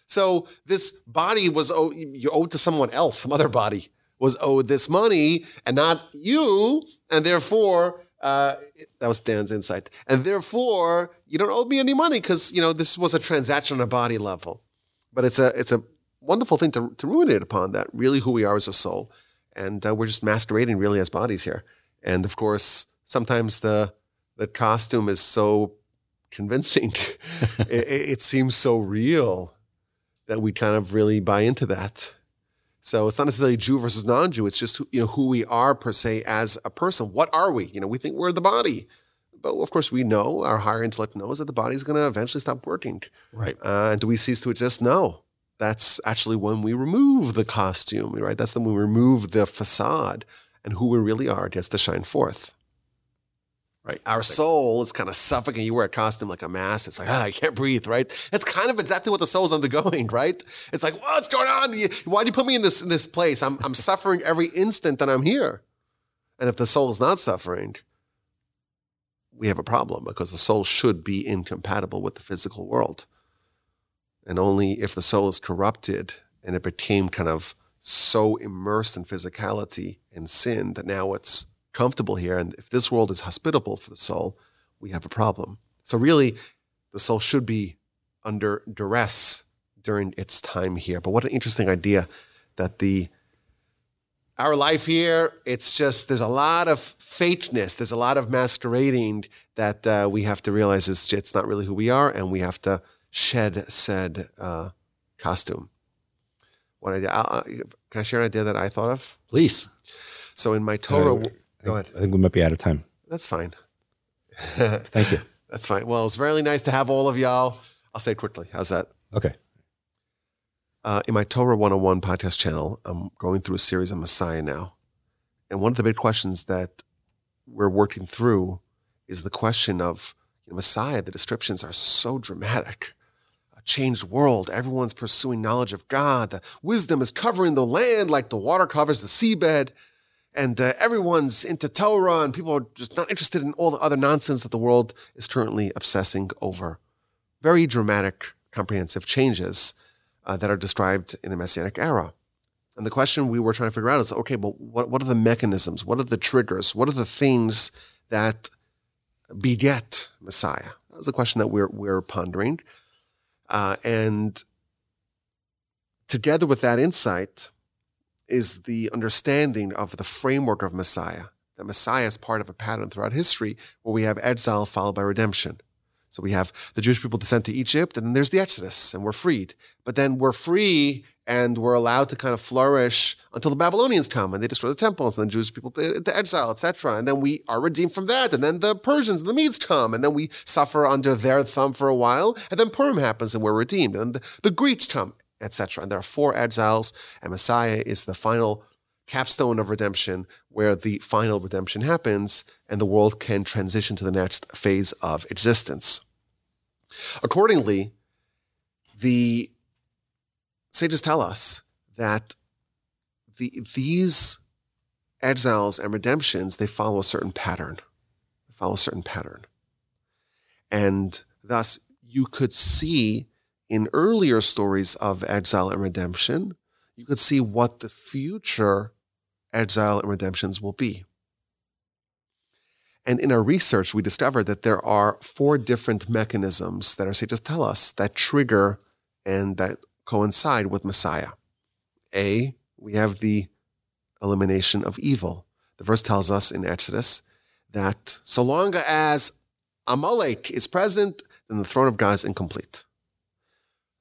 So this body was owed, you owed to someone else, some other body was owed this money and not you. And therefore, uh, that was Dan's insight. And therefore, you don't owe me any money because, you know, this was a transaction on a body level. But it's a, it's a wonderful thing to, to ruminate upon that, really who we are as a soul. And uh, we're just masquerading really as bodies here. And of course, sometimes the, the costume is so convincing. it, it seems so real that we kind of really buy into that. So it's not necessarily Jew versus non-Jew. It's just you know who we are per se as a person. What are we? You know, we think we're the body, but of course we know our higher intellect knows that the body is going to eventually stop working. Right. Uh, and do we cease to exist? No. That's actually when we remove the costume, right? That's when we remove the facade, and who we really are gets to shine forth. Right. Our soul is kind of suffocating. You wear a costume like a mask. It's like, ah, I can't breathe, right? That's kind of exactly what the soul's undergoing, right? It's like, what's going on? Why do you put me in this in this place? I'm I'm suffering every instant that I'm here. And if the soul is not suffering, we have a problem because the soul should be incompatible with the physical world. And only if the soul is corrupted and it became kind of so immersed in physicality and sin that now it's comfortable here. And if this world is hospitable for the soul, we have a problem. So, really, the soul should be under duress during its time here. But what an interesting idea that the our life here, it's just there's a lot of fakeness, there's a lot of masquerading that uh, we have to realize is it's not really who we are, and we have to shed said uh, costume. What idea? Uh, can I share an idea that I thought of? Please. So in my Torah, Uh, go ahead. I think we might be out of time. That's fine. Thank you. That's fine. Well, it's really nice to have all of y'all. I'll say it quickly. How's that? Okay. Uh, in my Torah 101 podcast channel, I'm going through a series on Messiah now. And one of the big questions that we're working through is the question of you know, Messiah. The descriptions are so dramatic. Changed world. Everyone's pursuing knowledge of God. The wisdom is covering the land like the water covers the seabed. And uh, everyone's into Torah, and people are just not interested in all the other nonsense that the world is currently obsessing over. Very dramatic, comprehensive changes uh, that are described in the Messianic era. And the question we were trying to figure out is okay, but what, what are the mechanisms? What are the triggers? What are the things that beget Messiah? That was a question that we're, we're pondering. Uh, and together with that insight is the understanding of the framework of Messiah. That Messiah is part of a pattern throughout history where we have exile followed by redemption. So we have the Jewish people descend to Egypt, and then there's the Exodus, and we're freed. But then we're free and we're allowed to kind of flourish until the Babylonians come and they destroy the temples, and then Jewish people to, exile, etc. And then we are redeemed from that, and then the Persians and the Medes come, and then we suffer under their thumb for a while, and then Purim happens, and we're redeemed, and the, the Greeks come, etc. And there are four exiles, and Messiah is the final capstone of redemption where the final redemption happens and the world can transition to the next phase of existence. Accordingly, the sages tell us that the, these exiles and redemptions, they follow a certain pattern. They follow a certain pattern. And thus, you could see in earlier stories of exile and redemption, you could see what the future exile and redemptions will be. And in our research, we discovered that there are four different mechanisms that our sages tell us that trigger and that coincide with Messiah. A, we have the elimination of evil. The verse tells us in Exodus that so long as Amalek is present, then the throne of God is incomplete.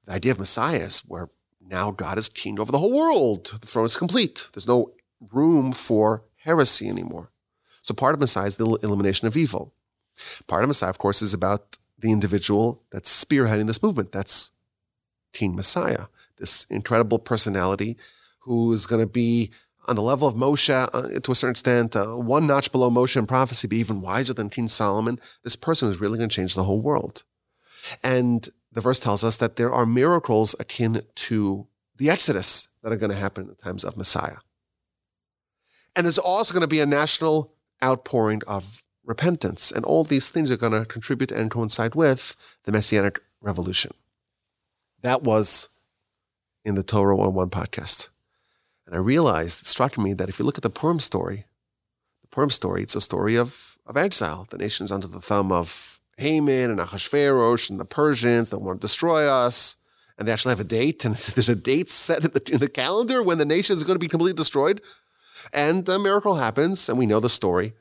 The idea of Messiah is where now God is king over the whole world. The throne is complete. There's no room for heresy anymore. So part of Messiah is the elimination of evil. Part of Messiah, of course, is about the individual that's spearheading this movement. That's King Messiah, this incredible personality who is going to be on the level of Moshe uh, to a certain extent, uh, one notch below Moshe in prophecy, be even wiser than King Solomon. This person is really going to change the whole world. And the verse tells us that there are miracles akin to the Exodus that are going to happen in the times of Messiah. And there's also going to be a national outpouring of repentance. And all these things are going to contribute and coincide with the Messianic revolution. That was in the Torah 101 podcast. And I realized, it struck me that if you look at the Purim story, the Purim story, it's a story of, of exile. The nation's under the thumb of Haman and Ahasuerus and the Persians that want to destroy us. And they actually have a date, and there's a date set in the, in the calendar when the nation is going to be completely destroyed. And a miracle happens, and we know the story.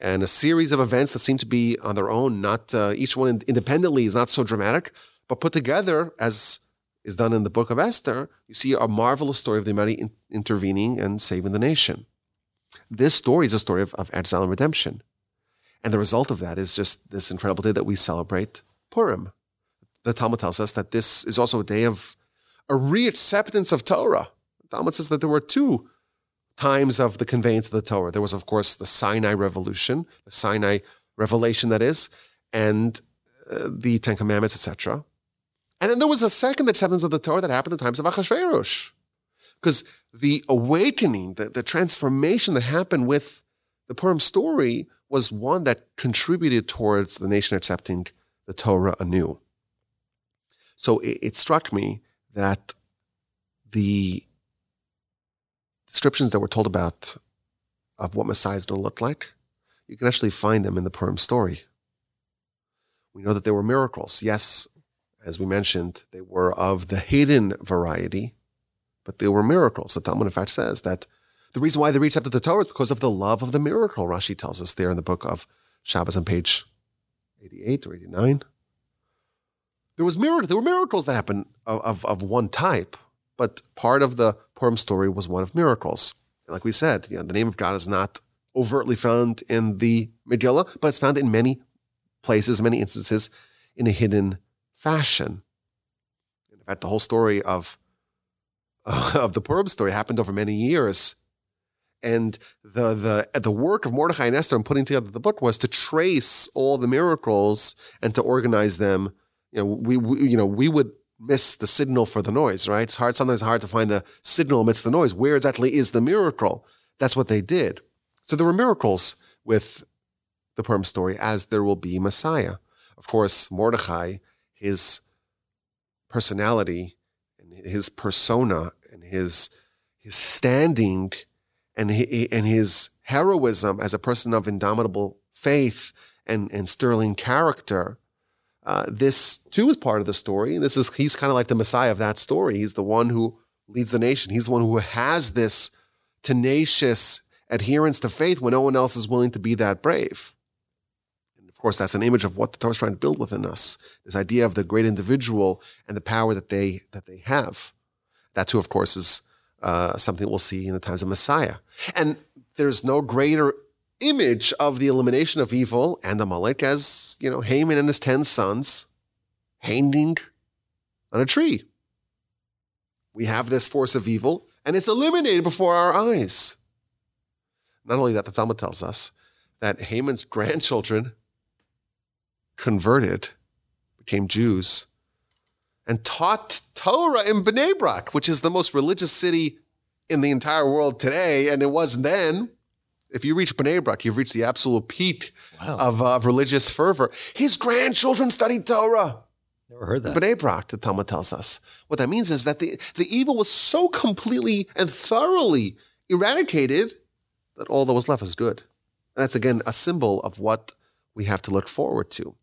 And a series of events that seem to be on their own, not uh, each one independently is not so dramatic, but put together, as is done in the book of Esther, you see a marvelous story of the Almighty in- intervening and saving the nation. This story is a story of, of exile and redemption. And the result of that is just this incredible day that we celebrate Purim. The Talmud tells us that this is also a day of a reacceptance of Torah. The Talmud says that there were two times of the conveyance of the Torah. There was, of course, the Sinai revolution, the Sinai revelation, that is, and uh, the Ten Commandments, etc. And then there was a second acceptance of the Torah that happened in the times of Achashverosh. Because the awakening, the, the transformation that happened with the Purim story was one that contributed towards the nation accepting the Torah anew. So it, it struck me that the descriptions that were told about of what Messiah is going to look like, you can actually find them in the Purim story. We know that there were miracles. Yes, as we mentioned, they were of the hidden variety, but they were miracles. The Talmud, in fact, says that the reason why they reached out to the Torah is because of the love of the miracle. Rashi tells us there in the book of Shabbos on page 88 or 89. There was miracle, there were miracles that happened of, of, of one type, but part of the Purim story was one of miracles. And like we said, you know, the name of God is not overtly found in the Megillah, but it's found in many places, many instances, in a hidden fashion. In fact, the whole story of of the Purim story happened over many years. And the the the work of Mordechai and Esther in putting together the book was to trace all the miracles and to organize them. You know, we, we you know we would miss the signal for the noise, right? It's hard sometimes hard to find the signal amidst the noise. Where exactly is the miracle? That's what they did. So there were miracles with the Purim story, as there will be Messiah. Of course, Mordechai, his personality and his persona and his his standing and and his heroism as a person of indomitable faith and, and sterling character. Uh, this too is part of the story. This is he's kind of like the Messiah of that story. He's the one who leads the nation. He's the one who has this tenacious adherence to faith when no one else is willing to be that brave. And of course, that's an image of what the Torah is trying to build within us. This idea of the great individual and the power that they that they have. That too, of course, is uh, something we'll see in the times of Messiah. And there's no greater image of the elimination of evil and the Amalek as, you know, Haman and his 10 sons hanging on a tree. We have this force of evil and it's eliminated before our eyes. Not only that, the Talmud tells us that Haman's grandchildren converted, became Jews, and taught Torah in Bnei Brak, which is the most religious city in the entire world today, and it was then. If you reach Bnei Brak, you've reached the absolute peak Wow. of, uh, of religious fervor. His grandchildren studied Torah. Never heard that. Bnei Brak, the Talmud tells us. What that means is that the, the evil was so completely and thoroughly eradicated that all that was left was good. And that's again a symbol of what we have to look forward to.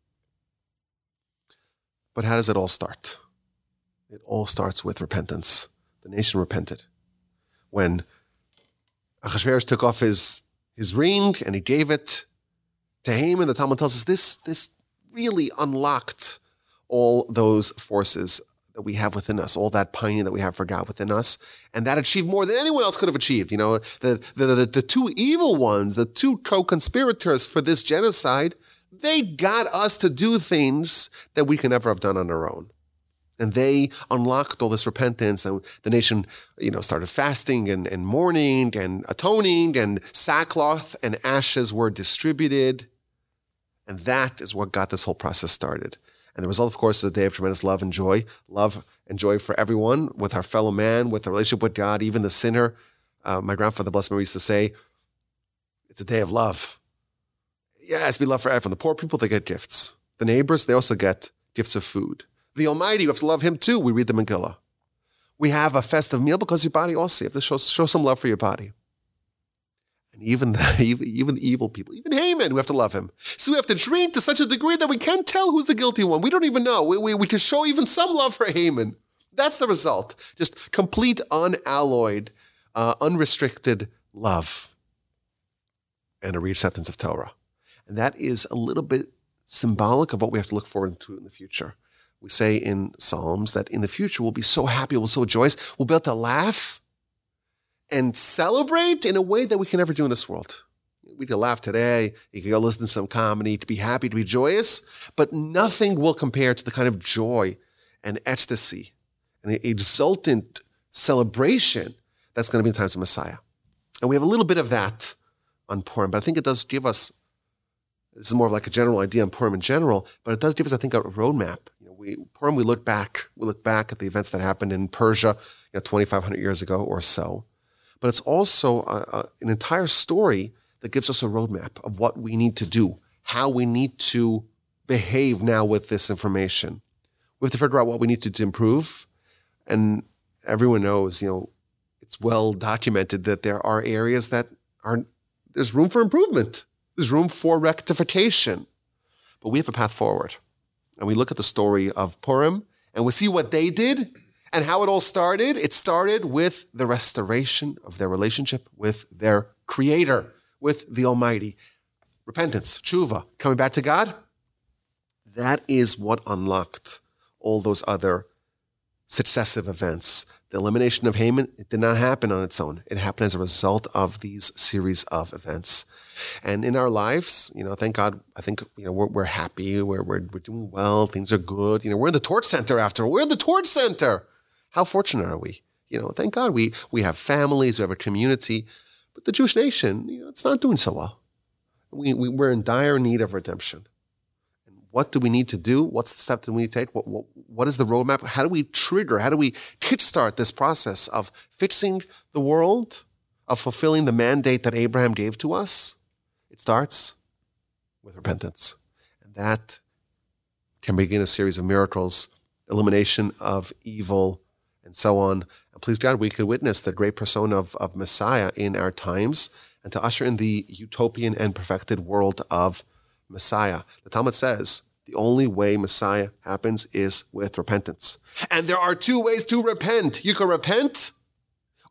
But how does it all start? It all starts with repentance. The nation repented. When Achashverosh took off his, his ring and he gave it to Haman, the Talmud tells us this, this really unlocked all those forces that we have within us, all that pining that we have for God within us, and that achieved more than anyone else could have achieved. You know, the the, the, the two evil ones, the two co-conspirators for this genocide, they got us to do things that we could never have done on our own. And they unlocked all this repentance, and the nation, you know, started fasting and, and mourning and atoning, and sackcloth and ashes were distributed. And that is what got this whole process started. And the result, of course, is a day of tremendous love and joy, love and joy for everyone, with our fellow man, with the relationship with God, even the sinner. Uh, my grandfather, blessed memory, used to say, it's a day of love. Yes, be love for everyone. The poor people, they get gifts. The neighbors, they also get gifts of food. The Almighty, you have to love Him too. We read the Megillah. We have a festive meal because your body also, you have to show, show some love for your body. And even the, even, even evil people, even Haman, we have to love him. So we have to drink to such a degree that we can't tell who's the guilty one. We don't even know. We, we, we can show even some love for Haman. That's the result. Just complete, unalloyed, uh, unrestricted love and a reacceptance of Torah. And that is a little bit symbolic of what we have to look forward to in the future. We say in Psalms that in the future we'll be so happy, we'll be so joyous, we'll be able to laugh and celebrate in a way that we can never do in this world. We can laugh today, you can go listen to some comedy, to be happy, to be joyous, but nothing will compare to the kind of joy and ecstasy and exultant celebration that's going to be in the times of Messiah. And we have a little bit of that on Purim, but I think it does give us this is more of like a general idea on Purim in general, but it does give us, I think, a roadmap. We Purim, we look back, we look back at the events that happened in Persia, you know, 2,500 years ago or so. But it's also a, a, an entire story that gives us a roadmap of what we need to do, how we need to behave now with this information. We have to figure out what we need to, to improve, and everyone knows, you know, it's well documented that there are areas that are there's room for improvement. There's room for rectification. But we have a path forward. And we look at the story of Purim and we see what they did and how it all started. It started with the restoration of their relationship with their creator, with the Almighty. Repentance, tshuva, coming back to God. That is what unlocked all those other successive events. The elimination of Haman, it did not happen on its own. It happened as a result of these series of events. And in our lives, you know, thank God, I think, you know, we're, we're happy, we're, we're, we're doing well, things are good. You know, we're in the torch center after all. We're in the torch center. How fortunate are we? You know, thank God we, we have families, we have a community. But the Jewish nation, you know, it's not doing so well. We, we, we're in dire need of redemption. What do we need to do? What's the step that we need to take? What, what, what is the roadmap? How do we trigger? How do we kickstart this process of fixing the world, of fulfilling the mandate that Abraham gave to us? It starts with repentance. And that can begin a series of miracles, elimination of evil, and so on. And please God, we could witness the great persona of, of Messiah in our times and to usher in the utopian and perfected world of Messiah. The Talmud says the only way Messiah happens is with repentance. And there are two ways to repent. You can repent,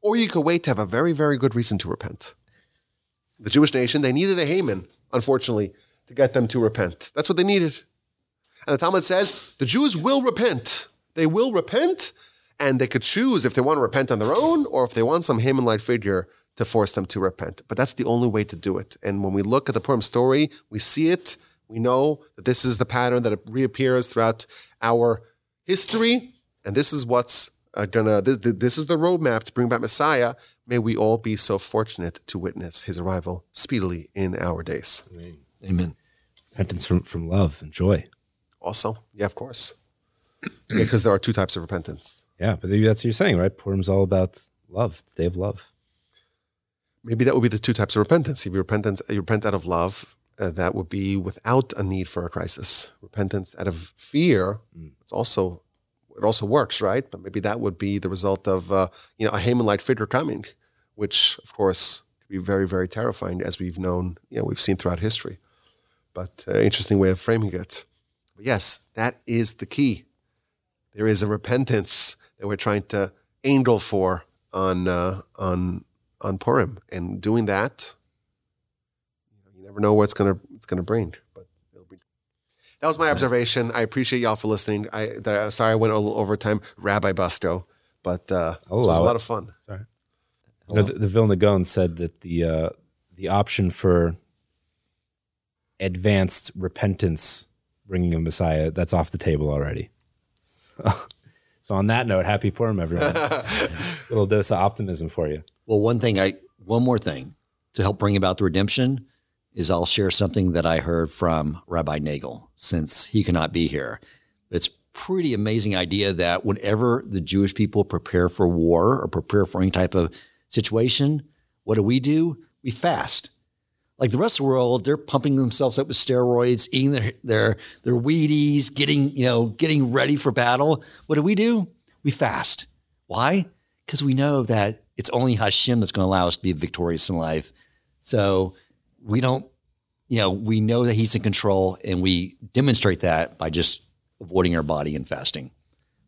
or you can wait to have a very, very good reason to repent. The Jewish nation, they needed a Haman, unfortunately, to get them to repent. That's what they needed. And the Talmud says the Jews will repent. They will repent, and they could choose if they want to repent on their own or if they want some Haman like figure to force them to repent. But that's the only way to do it. And when we look at the Purim story, we see it we know that this is the pattern that reappears throughout our history, and this is what's uh, gonna. This, this is the roadmap to bring back Messiah. May we all be so fortunate to witness His arrival speedily in our days. Amen. Amen. Repentance from, from love and joy. Also, yeah, of course, because there are two types of repentance. Yeah, but that's what you're saying, right? Purim's all about love. It's day of love. Maybe that would be the two types of repentance. If you repent, you repent out of love, uh, that would be without a need for a crisis. Repentance out of fear, mm. it's also it also works, right? But maybe that would be the result of uh, you know a Haman-like figure coming, which of course could be very very terrifying, as we've known, you know, we've seen throughout history. But uh, interesting way of framing it. But yes, that is the key. There is a repentance that we're trying to angle for on uh, on on Purim, and doing that never know what it's gonna it's gonna bring. But it'll be. That was my observation. I appreciate y'all for listening. I that, sorry I went a little over time, Rabbi Busto, but uh, it was a lot of fun. Sorry. You know, the, the Vilna Gaon said that the uh, the option for advanced repentance, bringing a Messiah, that's off the table already. So, so on that note, happy Purim, everyone. little dose of optimism for you. Well, one thing I one more thing to help bring about the redemption is I'll share something that I heard from Rabbi Nagel since he cannot be here. It's pretty amazing idea that whenever the Jewish people prepare for war or prepare for any type of situation, what do we do? We fast. Like the rest of the world, they're pumping themselves up with steroids, eating their their their Wheaties, getting you know getting ready for battle. What do we do? We fast. Why? Because we know that it's only Hashem that's going to allow us to be victorious in life. So we don't, you know, we know that He's in control, and we demonstrate that by just avoiding our body and fasting.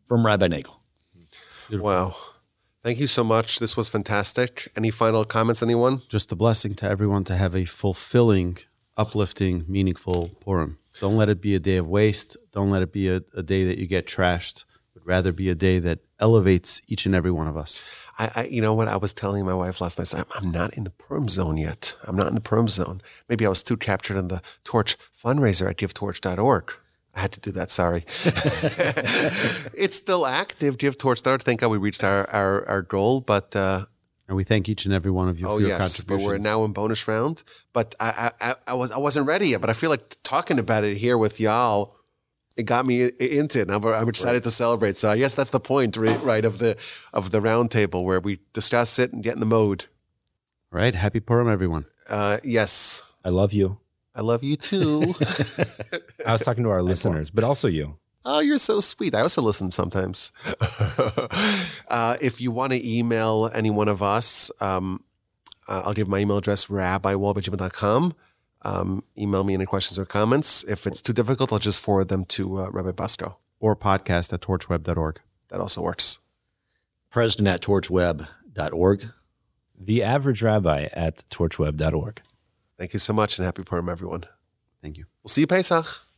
From Rabbi Nagel. Wow. Thank you so much. This was fantastic. Any final comments, anyone? Just a blessing to everyone to have a fulfilling, uplifting, meaningful Purim. Don't let it be a day of waste. Don't let it be a, a day that you get trashed, but rather be a day that elevates each and every one of us. I, I you know what? I was telling my wife last night, I'm, I'm not in the Purim zone yet. I'm not in the Purim zone. Maybe I was too captured in the Torch fundraiser at givetorch.org. I had to do that. Sorry. it's still active. Give Torch Thank God we reached our, our, our goal, but uh, And we thank each and every one of you oh for your yes, but contributions. we're now in bonus round. But I, I, I, I was I wasn't ready yet. But I feel like talking about it here with y'all, it got me into it. I'm, I'm excited to celebrate. So I guess that's the point, right, right, of the of the round table where we discuss it and get in the mode. Right. Happy Purim, everyone. Uh, yes, I love you. I love you too. I was talking to our listeners, but also you. Oh, you're so sweet. I also listen sometimes. uh, if you want to email any one of us, um, uh, I'll give my email address, rabbiwalbajima.com. Um, email me any questions or comments. If it's too difficult, I'll just forward them to uh, Rabbi Busto. Or podcast at torchweb.org. That also works. President at torchweb.org. The average rabbi at torchweb.org. Thank you so much and happy Purim, everyone. Thank you. We'll see you Pesach.